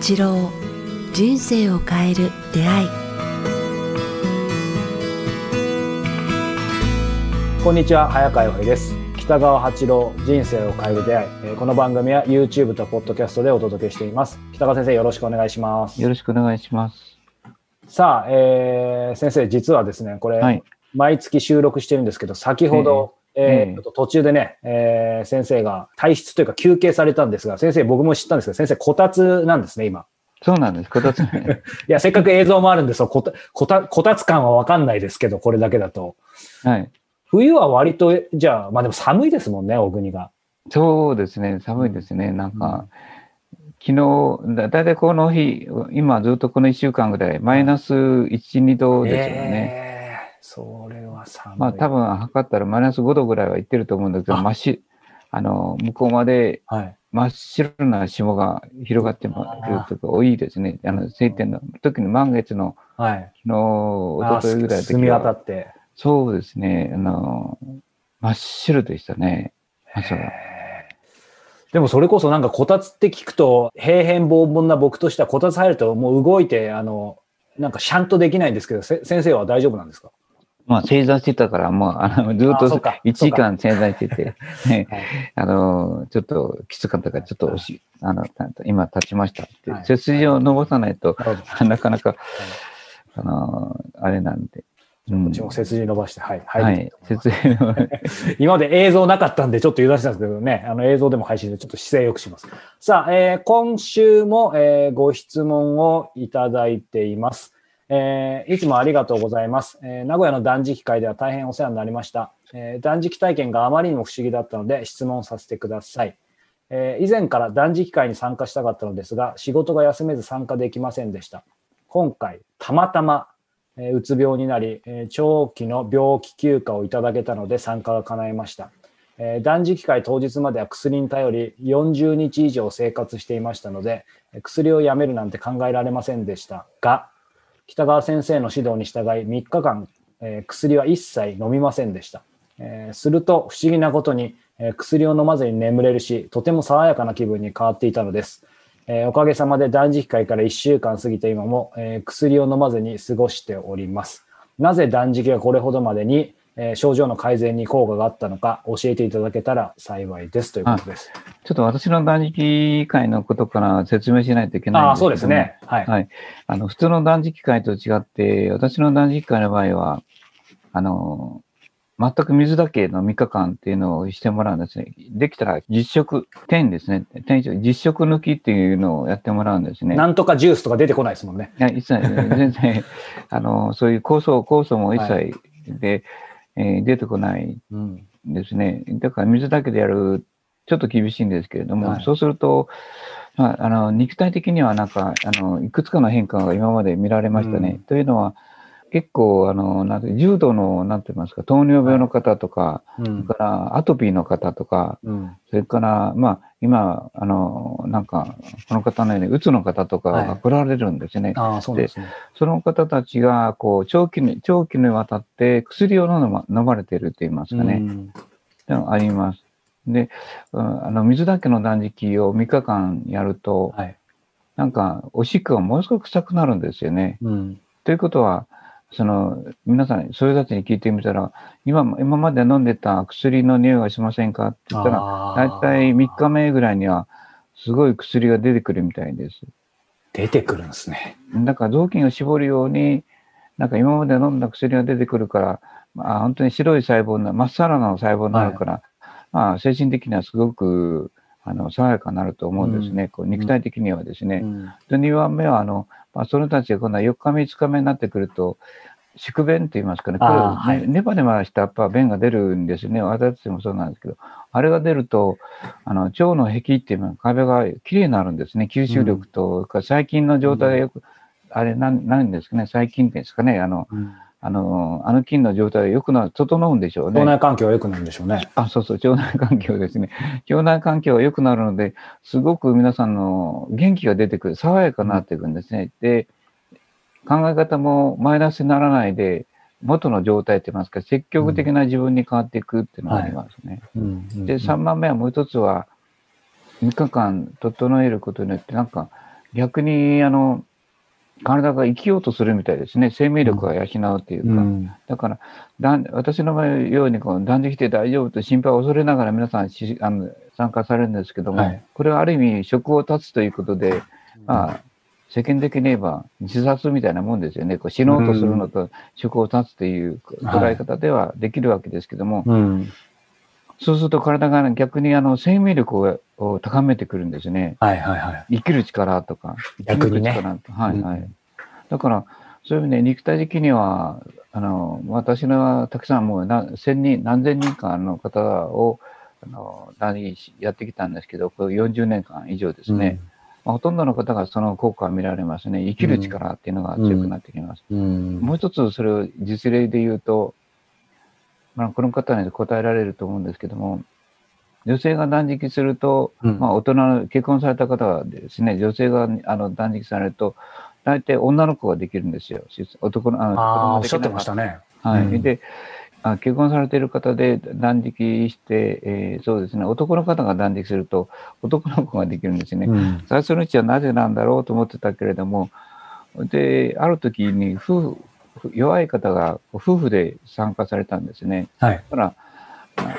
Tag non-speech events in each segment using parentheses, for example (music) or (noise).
八郎人生を変える出会い。こんにちは早川洋平です。北川八郎人生を変える出会い。えーこの番組は YouTube と Podcast でお届けしています。北川先生よろしくお願いします。よろしくお願いします。さあ、えー先生実はですねこれ、はい。毎月収録してるんですけど先ほど、えーええちょっと途中でね、えー先生が退出というか休憩されたんですが先生僕も知ったんですけど先生こたつなんですね今そうなんです。こたつね。(laughs) いやせっかく映像もあるんですよこたこたこたつ感はわかんないですけどこれだけだとはい。冬は割とじゃあまあでも寒いですもんね小国がそうですね。寒いですね。なんか、昨日、だだいたいこの日、今ずっとこの1週間ぐらい、マイナス1、2度ですよね。えーそれは寒い。まあ多分測ったらマイナス5度ぐらいはいってると思うんだけど、あ真っ白、あの、向こうまではい。真っ白な霜が広がってるとか多いですね。あの、晴天の、特に満月のはい。昨日、一昨日ぐらいの時澄み渡は、って。そうですね。あの、真っ白でしたね。朝は。でもそれこそなんかこたつって聞くと、平辺凡々な僕としてはこたつ入るともう動いて、あの、なんかシャンとできないんですけど、せ先生は大丈夫なんですか？まあ、正座してたから、もう、(laughs) あの、ずっとあそうか。1時間正座してて、(laughs) あの、ちょっときつかったから、ちょっとおし、あの、た今立ちましたって、はい。背筋を伸ばさないと、(laughs) なかなか、あの、あれなんで。うちも背筋伸ばして、はい。は入い、背筋を、今まで映像なかったんで、ちょっと油断してたんですけどね、あの映像でも配信でちょっと姿勢よくします。さあ、えー今週も、えーご質問をいただいています。えーいつもありがとうございます、えー名古屋の断食会では大変お世話になりました。えー断食体験があまりにも不思議だったので質問させてください。え以前から断食会に参加したかったのですが、仕事が休めず参加できませんでした。今回、たまたま、えうつ病になり、え長期の病気休暇をいただけたので参加が叶いました。え断食会当日までは薬に頼り40日以上生活していましたので、薬をやめるなんて考えられませんでしたが、北川先生の指導に従い3日間、えー薬は一切飲みませんでした。えーすると不思議なことに、えー薬を飲まずに眠れるし、とても爽やかな気分に変わっていたのです。えおかげさまで断食会から1週間過ぎて今も、え薬を飲まずに過ごしております。なぜ断食がこれほどまでに、えー症状の改善に効果があったのか教えていただけたら幸いですということです。ちょっと私の断食会のことから説明しないといけないんああ、ですけどもそうですね。はい。はい。あの、普通の断食会と違って、私の断食会の場合は、あの、全く水だけの3日間っていうのをしてもらうんですね。できたら実食、点ですね。点実食抜きっていうのをやってもらうんですね。なんとかジュースとか出てこないですもんね。いや、一切、全然、あの、そういう酵素、酵素も一切で、えー出てこないうん。ですね。だから水だけでやる、ちょっと厳しいんですけれども、はいそうすると、まあ、あの肉体的にはなんかあのいくつかの変化が今まで見られましたね。うんというのは、結構あのなんて重度のなんて言いますか糖尿病の方とか、うんそれからアトピーの方とか、うん。それから、まあ、今、あの、なんか、この方のように、うつの方とかはいが来られるんですね。ああ、そうですね。その方たちが、こう、長期に、長期にわたって薬を飲ま飲まれていると言いますかね。うんあります。で、うんあの水だけの断食を3日間やると、はい。なんかおしっこがものすごく臭くなるんですよね。うん。ということは、その皆さん、そういう人たちに聞いてみたら、今今まで飲んでた薬の匂いがしませんかって言ったら、あ大ー体3日目ぐらいには、すごい薬が出てくるみたいです。出てくるんですね。だから雑巾を絞るように、なんか今まで飲んだ薬が出てくるから、まあ、本当に白い細胞な、まっさらな細胞になるから、まあ、精神的にはすごくあの爽やかになると思うんですね、こう肉体的にはですね。うんで2番目はあの、まあ、その人たちが今度は4日目、5日目になってくると、宿便って言いますかね、これ、あーはいねネバネバしたやっぱ便が出るんですね、私たちもそうなんですけど、あれが出ると、あの腸の壁っていうのは壁がきれいになるんですね、吸収力と、それから細菌の状態がよく、あれなん、なんですかね、細菌ですかね、あの、うんあの、あの菌の状態がよくなる、整うんでしょうね。腸内環境は良くなるんでしょうね。あ、そうそう、腸内環境ですね。腸内環境が良くなるので、すごく皆さんの元気が出てくる、爽やかになっていくんですね。で、考え方もマイナスにならないで、元の状態って言いますか、積極的な自分に変わっていくっていうのがありますね。うんで、3番目はもう一つは、3日間整えることによって、なんか、逆に、あの、体が生きようとするみたいですね。生命力が養うっていうか。うん。だから、私のようにこう断食して大丈夫と心配を恐れながら皆さんしあの参加されるんですけども、はいこれはある意味職を断つということで、まあ、世間的に言えば自殺みたいなもんですよね。こう死のうとするのと職を断つという捉え方ではできるわけですけども、うん。そうすると体が逆にあの生命力をを高めてくるんですね。はいはいはい。生きる力とか、逆にねはいはい。うんだから、そういう意味で肉体的には、あの、私のはたくさんもうな千人、何千人間の方を、あの、何やってきたんですけど、これ40年間以上ですね、まあほとんどの方がその効果が見られますね。生きる力っていうのが強くなってきます。うん。もう一つそれを実例で言うと、まあ、この方に答えられると思うんですけども、女性が断食すると、うんまあ、大人の結婚された方はですね、女性があの断食されると、大体女の子ができるんですよ。男の、あのああ、おっ子しゃってましたね。はい。うんであ、結婚されている方で断食して、えーそうですね、男の方が断食すると、男の子ができるんですね。うん。最初のうちはなぜなんだろうと思ってたけれども、で、ある時に夫婦、弱い方が夫婦で参加されたんですね。はい。だから、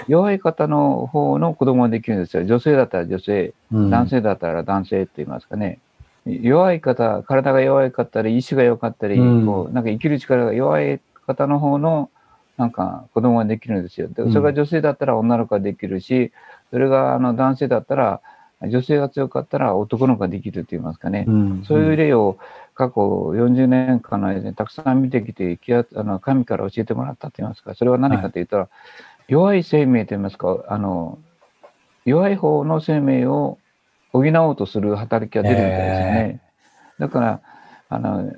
弱い方の方の子供ができるんですよ。女性だったら女性、うん男性だったら男性って言いますかね。弱い方、体が弱いかったり、意志が弱かったり、うんこうなんか生きる力が弱い方の方の、なんか子供ができるんですよ。でうんそれが女性だったら女の子ができるし、それがあの男性だったら、女性が強かったら男の子ができるって言いますかね。うんそういう例を過去40年間の間にたくさん見てきて、あの神から教えてもらったと言いますか、それは何かというと、弱い生命と言いますか、あの、弱い方の生命を補おうとする働きが出るみたいですよね。だから、あの、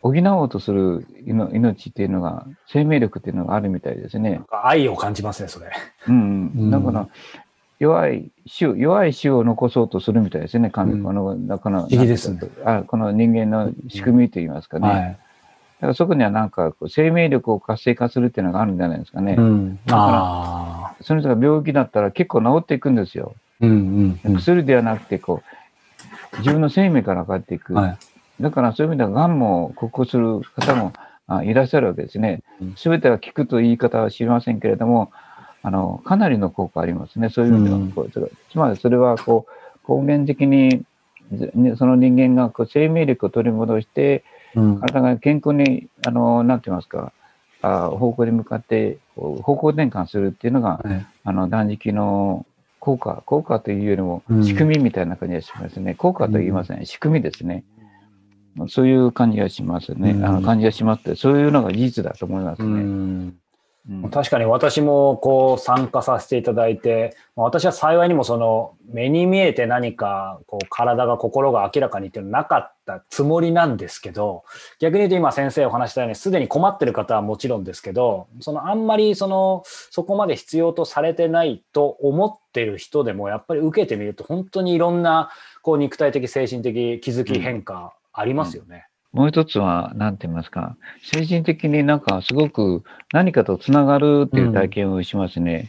補おうとする命命っていうのが、生命力っていうのがあるみたいですね。愛を感じますね、それ。うんうんだから、弱い種、弱い種を残そうとするみたいですね、この、この、思議ですねあこの人間の仕組みといいますかね。はい。だからそこにはなんか生命力を活性化するっていうのがあるんじゃないですかね。うん。からああ。その人が病気だったら結構治っていくんですよ。うんうんうん。薬ではなくて、こう、自分の生命から上がっていく。はい。だからそういう意味では、癌も克服する方もあいらっしゃるわけですねうん。すべてが効くという言い方は知りませんけれども、あの、かなりの効果ありますね。そういう意味ではうん。つまりそれは、こう、根源的に、その人間がこう生命力を取り戻して、うん体が健康に、あの、なんて言いますか、あ方向に向かってこう方向転換するっていうのが、はいあの、断食の効果、効果というよりもうん仕組みみたいな感じがしますね。効果と言いません、仕組みですね。そういう感じがしますね。うんあの感じがしますって、そういうのが事実だと思いますうね。うん確かに私もこう参加させていただいて、私は幸いにもその目に見えて何かこう体が心が明らかにっていうのはなかったつもりなんですけど、逆に言うと今先生お話ししたようにすでに困ってる方はもちろんですけど、そのあんまりそのそこまで必要とされてないと思ってる人でもやっぱり受けてみると本当にいろんなこう肉体的精神的気づき変化ありますよね。もう一つは、なんて言いますか、精神的になんかすごく何かとつながるっていう体験をしますね。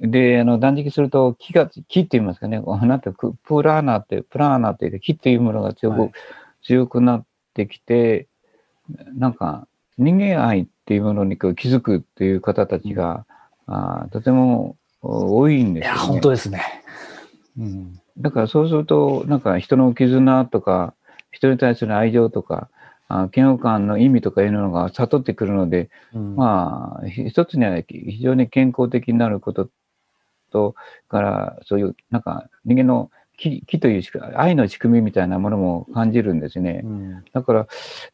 で、あの、断食すると、気が、気って言いますかね、なんて、ププラーナって、プラーナって言って、気っていうものが強く、はい強くなってきて、なんか、人間愛っていうものに気づくっていう方たちが、あーとてもお多いんいや、ですよ、ね。本当ですね。うんだからそうすると、なんか人の絆とか、人に対する愛情とか、あ嫌悪感の意味とかいうのが悟ってくるので、うんまあ、ひ一つには非常に健康的になることと、から、そういう、なんか人間の気気という愛の仕組みみたいなものも感じるんですね。うんだから、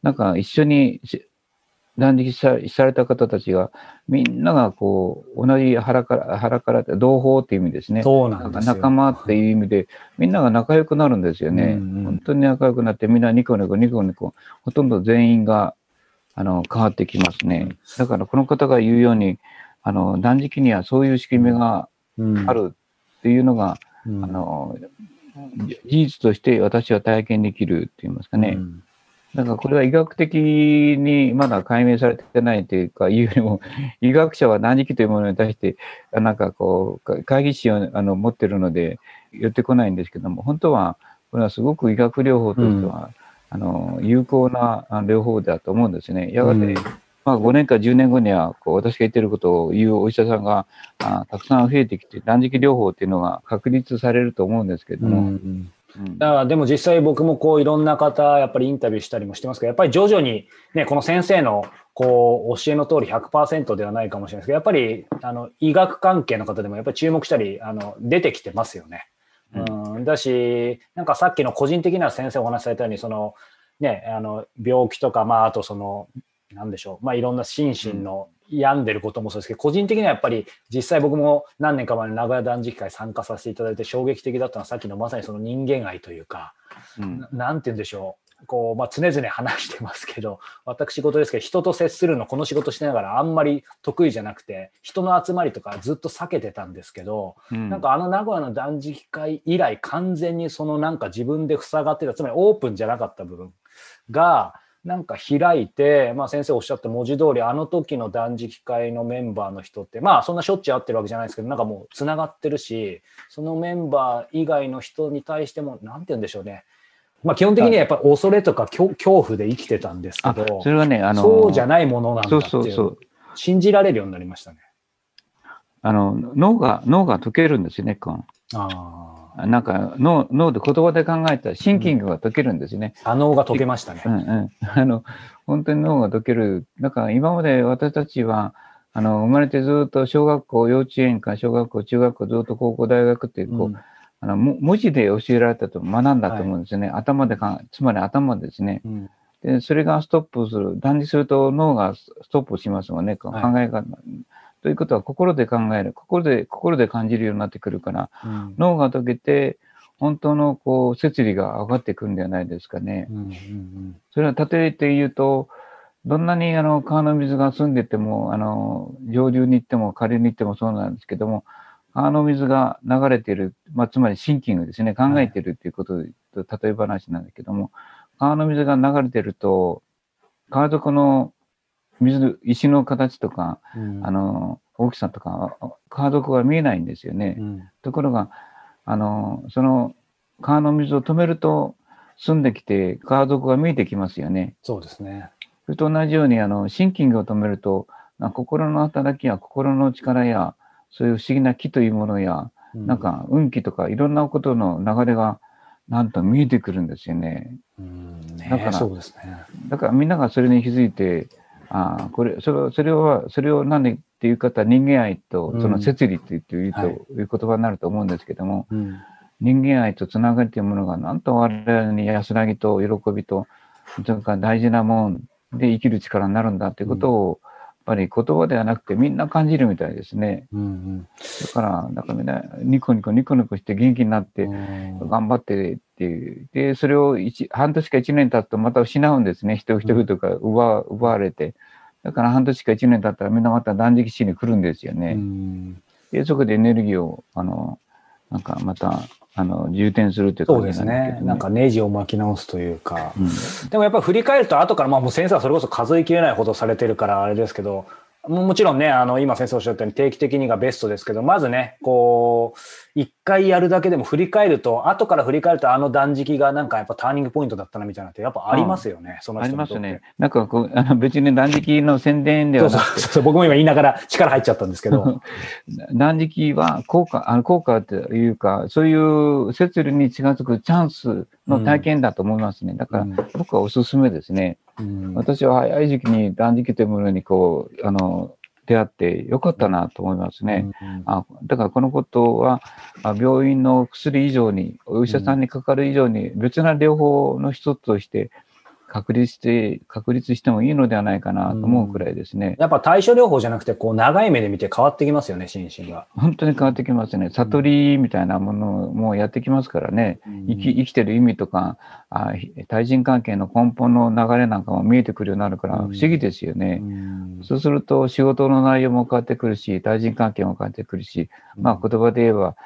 なんか一緒にし断食さされた方たちが、みんながこう、同じ腹から、腹から、同胞っていう意味ですね。そうなんですよ。仲間っていう意味で、みんなが仲良くなるんですよね。うんうん本当に仲良くなって、みんなニコニコニコニコ、ほとんど全員が、あの、変わってきますね。だから、この方が言うように、あの、断食にはそういう仕組みがあるっていうのが、うんあの、事実として私は体験できるって言いますかね。うんだからこれは医学的にまだ解明されてないというか、いうよりも、(laughs) 医学者は断食というものに対して、あなんかこう、か会議士をあの持ってるので、寄ってこないんですけども、本当はこれはすごく医学療法としては、あの有効なあ療法だと思うんですね。やがて、うん。まあ、5年か10年後にはこう私が言ってることを言うお医者さんがあたくさん増えてきて断食療法っていうのが確立されると思うんですけども、うんうん。だからでも実際僕もこういろんな方やっぱりインタビューしたりもしてますけどやっぱり徐々にねこの先生のこう教えの通り100%ではないかもしれないですけどやっぱりあの医学関係の方でもやっぱり注目したりあの出てきてますよね。うん、だしなんかさっきの個人的な先生お話しされたようにそのねあの病気とかまああとそのなんでしょう。まあいろんな心身の病んでることもそうですけど個人的にはやっぱり実際僕も何年か前に名古屋断食会参加させていただいて衝撃的だったのはさっきのまさにその人間愛というか、うん。ななんて言うんでしょう。こう、まあ、常々話してますけど私事ですけど人と接するのこの仕事してながらあんまり得意じゃなくて人の集まりとかずっと避けてたんですけど、うん。なんかあの名古屋の断食会以来完全にそのなんか自分で塞がってたつまりオープンじゃなかった部分がなんか開いて、まあ、先生おっしゃった文字通りあの時の断食会のメンバーの人ってまあそんなしょっちゅう会ってるわけじゃないですけどなんかもうつながってるしそのメンバー以外の人に対してもなんて言うんでしょうねまあ基本的にはやっぱり恐れとか恐恐怖で生きてたんですけあどそれはね、あの、そうじゃないものなんだっていうそうそうそう。信じられるようになりましたね。あの、脳が、脳が解けるんですよね、こあうなんか脳、脳で言葉で考えたらシンキングが解けるんですね。あ、脳が解けましたねう。んうん。(laughs) あの、本当に脳が解ける。だから今まで私たちは、あの、生まれてずっと小学校、幼稚園から小学校、中学校、ずっと高校、大学っていう、こう、うんあの、も文字で教えられたと学んだと思うんですよね。頭でかん、つまり頭ですね。うんで、それがストップする。断食すると脳がストップしますもんね。考え方。ということは心で考える。心で、心で感じるようになってくるから、うん脳が解けて、本当のこう、摂理が上がってくるんではないですかね。うんうんそれは例えて言うと、どんなにあの川の水が澄んでても、あの上流に行っても下流に行ってもそうなんですけども、川の水が流れている、まあ、つまりシンキングですね、考えているっていうことと、例え話なんだけども、川の水が流れていると、川底の水、石の形とか、うんあの、大きさとか、川底が見えないんですよね。うんところが、あの、その川の水を止めると、澄んできて川底が見えてきますよね。そうですね。それと同じように、あの、シンキングを止めると、あ心の働きや心の力や、そういう不思議な気というものや、うなん、か運気とかいろんなことの流れが、なんと見えてくるんですよね。うんねだからそうですね。だからみんながそれに気づいて、ああ、これ、それを、それは、それを何でっていう方は人間愛と、その摂理っていうと、はい。いう言葉になると思うんですけども、うん。人間愛とつながりというものが、なんと我々に安らぎと喜びと、というか大事なもんで生きる力になるんだということを、ぱり言葉ではなくてみんな感じるみたいですね。うんだから、だからみんなニコニコニコニコして元気になってうん頑張ってっていう。で、それを一半年か一年経つとまた失うんですね。人々とか奪わ奪われて。だから半年か一年経ったらみんなまた断食しに来るんですよね。うんで、そこでエネルギーを、あの、なんかまた、あの、充填するっていうそうです感じなんですけど、ね。なんかネジを巻き直すというか。うんでもやっぱり振り返ると後から、まあもう先生はそれこそ数えきれないほどされてるからあれですけど、ももちろんね、あの、今先生おっしゃったように定期的にがベストですけど、まずね、こう、一回やるだけでも振り返ると、後から振り返るとあの断食がなんかやっぱターニングポイントだったなみたいなのってやっぱありますよね、そのあり人にとってますね。なんかこう、あの別に断食の宣伝でそうそうそうそう僕も今言いながら力入っちゃったんですけど。(laughs) 断食は効果、あの効果っていうか、そういう摂理に近づくチャンスの体験だと思いますね。だからうん僕はおすすめですね。うん私は早い時期に断食というものにこう、あの、出会ってよかったなと思いますね。うんあだからこのことは、あ病院の薬以上に、お医者さんにかかる以上に、別な療法の一つとして確立して、確立してもいいのではないかなと思うくらいですね。やっぱ対処療法じゃなくて、こう長い目で見て変わってきますよね、心身が。本当に変わってきますね。悟りみたいなものもやってきますからね。生き生きてる意味とかあ、対人関係の根本の流れなんかも見えてくるようになるから不うん思議ですよね。うんそうすると仕事の内容も変わってくるし、対人関係も変わってくるし、まあ言葉で言えば、あ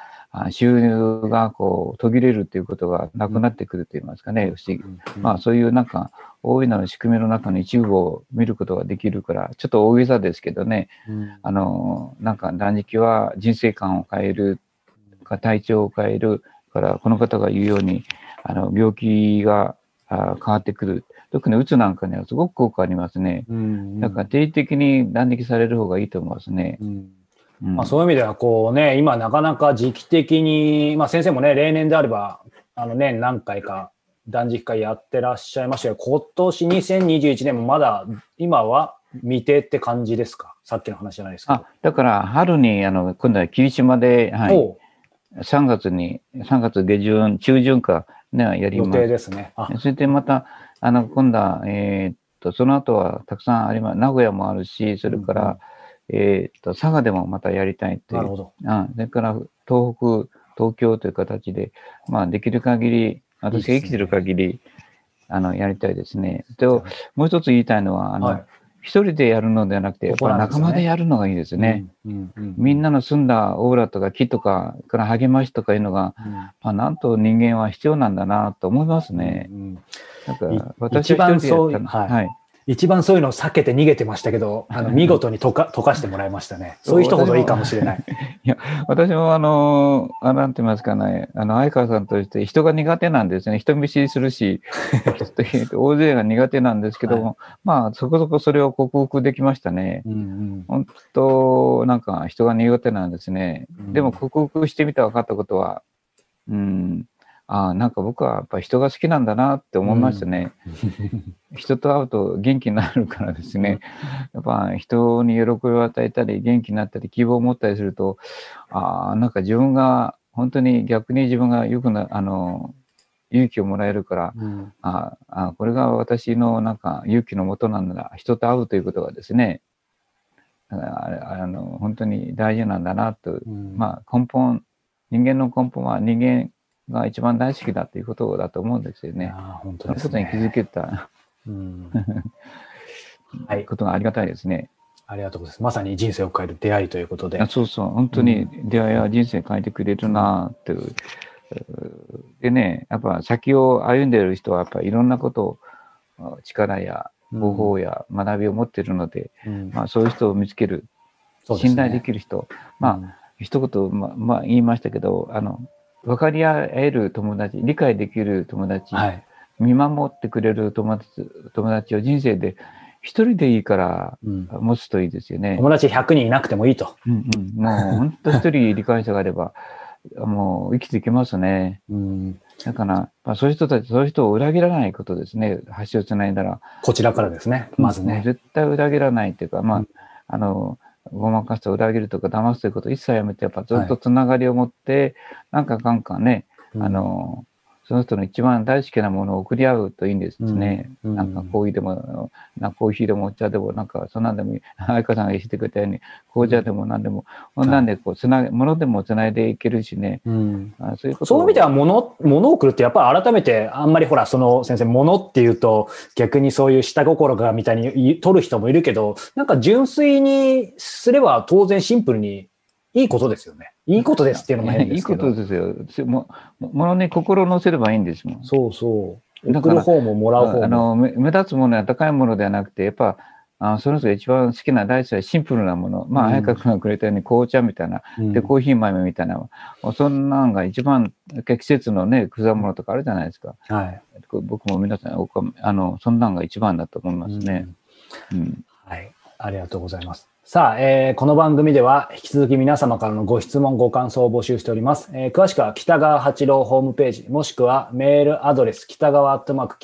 収入がこう途切れるっていうことがなくなってくると言いますかね、不思議。まあそういうなんか大いなる仕組みの中の一部を見ることができるから、ちょっと大げさですけどね、うんあの、なんか断食は人生観を変える、か体調を変えるから、この方が言うように、あの病気があ変わってくる。特にうつなんかにはすごく効果ありますね。うんだから定期的に断食される方がいいと思いますね。うんうんまあ、そういう意味では、こうね、今なかなか時期的に、まあ先生もね、例年であれば、あの年何回か断食会やってらっしゃいましたけど、今年2021年もまだ、今は未定って感じですか？さっきの話じゃないですか。あ、だから春に、あの、今度は霧島で、はい、おう3月に、3月下旬、中旬か、ね、やり予ます。定ですね。あ、それでまた、あの、今度は、えーっと、その後はたくさんあります。名古屋もあるし、それから、えーっと、佐賀でもまたやりたいという。なるほど。うん、それから東北、東京という形で、まあ、できる限り、私が生きてる限り、あの、やりたいですね。で、もう一つ言いたいのは、あの、はい一人でやるのではなくて、やっぱり仲間でやるのがいいですね。みんなの住んだオーラとか木とかから励ましとかいうのが、うんまあ、なんと人間は必要なんだなと思いますね。うんなんかい私一番そうはいはい。一番そういうのを避けて逃げてましたけど、あの見事に溶か溶かしてもらいましたね。(laughs) そういう人ほどいいかもしれない。(laughs) 私もあの、あなんて言いますかね、あの、相川さんとして人が苦手なんですね。人見知りするし、(laughs) 大勢が苦手なんですけども、まあ、そこそこそれを克服できましたね。うんうん本当、なんか人が苦手なんですね。うんでも克服してみて分かったことは、うん、ああ、なんか僕はやっぱ人が好きなんだなって思いましたね。(laughs) 人と会うと元気になるからですね。やっぱ人に喜びを与えたり、元気になったり、希望を持ったりすると、ああ、なんか自分が、本当に逆に自分がよくな、あの、勇気をもらえるから、うんああ、これが私のなんか勇気のもとなんだ、人と会うということがですね、あの本当に大事なんだなと、うんまあ根本、人間の根本は人間が一番大好きだということだと思うんですよね。あー本当ですね。に気づけたうん (laughs) はいことがありがたいですね。ありがとうございます。まさに人生を変える出会いということであ。そうそう、本当に出会いは人生変えてくれるなっていう。でね、やっぱ先を歩んでいる人はやっぱいろんなことを力や方法や学びを持っているので、うんまあそういう人を見つける、ね信頼できる人、まあ、一言、ままあ、言いましたけど、あの、分かり合える友達、理解できる友達、はい。見守ってくれる友達友達を人生で一人でいいからうん持つといいですよね。友達100人いなくてもいいと。うんうん、もう本当一人理解者があれば、(laughs) もう生きていけますね。うんだから、まあ、そういう人たち、そういう人を裏切らないことですね。橋をつないだら。こちらからですね。まずね。絶対裏切らないっていうか、まあ、うんあの、ごまかすと裏切るとか騙すということを一切やめて、やっぱずっとつながりを持って、なんかかんかね、あの、その人の一番大好きなものを送り合うといいんですね。うんうんなんかコーヒーでも、なコーヒーでもお茶でも、なんかそんなんでもいい。相川さんが言ってくれたように、紅茶でも何でも、こんなんでこう、つな、ものでもつないでいけるしね。うんあそういうことそういう意味では物、物を送るってやっぱり改めて、あんまりほら、その先生、物っていうと逆にそういう下心がみたいに取る人もいるけど、なんか純粋にすれば当然シンプルにいいことですよね。いいことですっていうのも変いいですけど。(laughs) ことですよ。すもものに心を乗せればいいんですもん。そうそう。だから送る方ももらう方も。あの目目立つものや高いものではなくて、やっぱ、あその人が一番好きな大好きなシンプルなもの。まあ、うん早川君がくれたように紅茶みたいな、うんで、コーヒー豆みたいな、そんなんが一番、季節のね、果物とかあるじゃないですか。はい。僕も皆さんあの、そんなんが一番だと思いますね。うん。はい。ありがとうございます。さあ、えーこの番組では引き続き皆様からのご質問、ご感想を募集しております。えー詳しくは北川八郎ホームページ、もしくはメールアドレス、北川アットマーク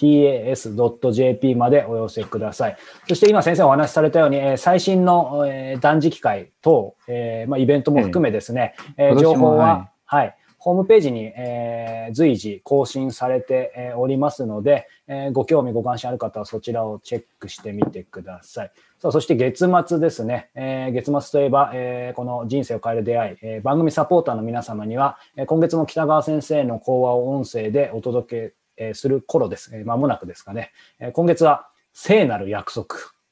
KIQTAS.jp までお寄せください。そして今先生お話しされたように、えー最新の、えー断食会等、えーまあ、イベントも含めですね、えー今年も情報は、はいはい。ホームページに、えー随時更新されて、えーおりますので、えーご興味ご関心ある方はそちらをチェックしてみてください。さあそして月末ですね、えー月末といえば、えーこの人生を変える出会い、えー番組サポーターの皆様には、えー今月も北川先生の講話を音声でお届け、えーする頃です。えー間もなくですかね。えー今月は聖なる約束、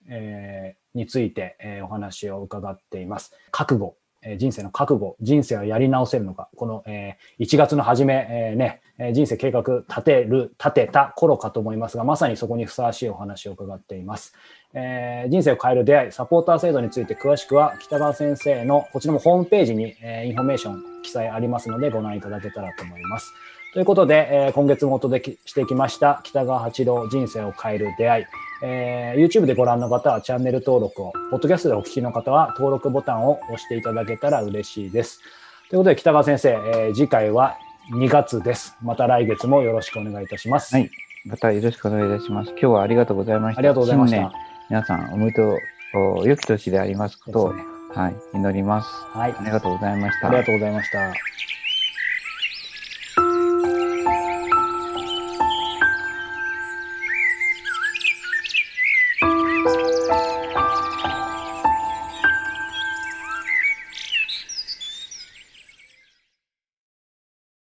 えーについて、えーお話を伺っています。覚悟。えー人生の覚悟、人生はやり直せるのか、この、えー1月の初め、えーね、え人生計画立てる、立てた頃かと思いますが、まさにそこにふさわしいお話を伺っています。えー人生を変える出会い、サポーター制度について詳しくは、北川先生のこちらもホームページに、えーインフォメーション記載ありますので、ご覧いただけたらと思います。ということで、えー今月もお届けしてきました北川八郎人生を変える出会い。えー YouTube でご覧の方はチャンネル登録を、ポッドキャストでお聞きの方は登録ボタンを押していただけたら嬉しいです。ということで北川先生、えー次回は2月です。また来月もよろしくお願いいたします。はい。またよろしくお願いいたします。今日はありがとうございました。ありがとうございました。皆さんおめでとう、お良き年でありますことを、ねはい、祈ります。はい。ありがとうございました。ありがとうございました。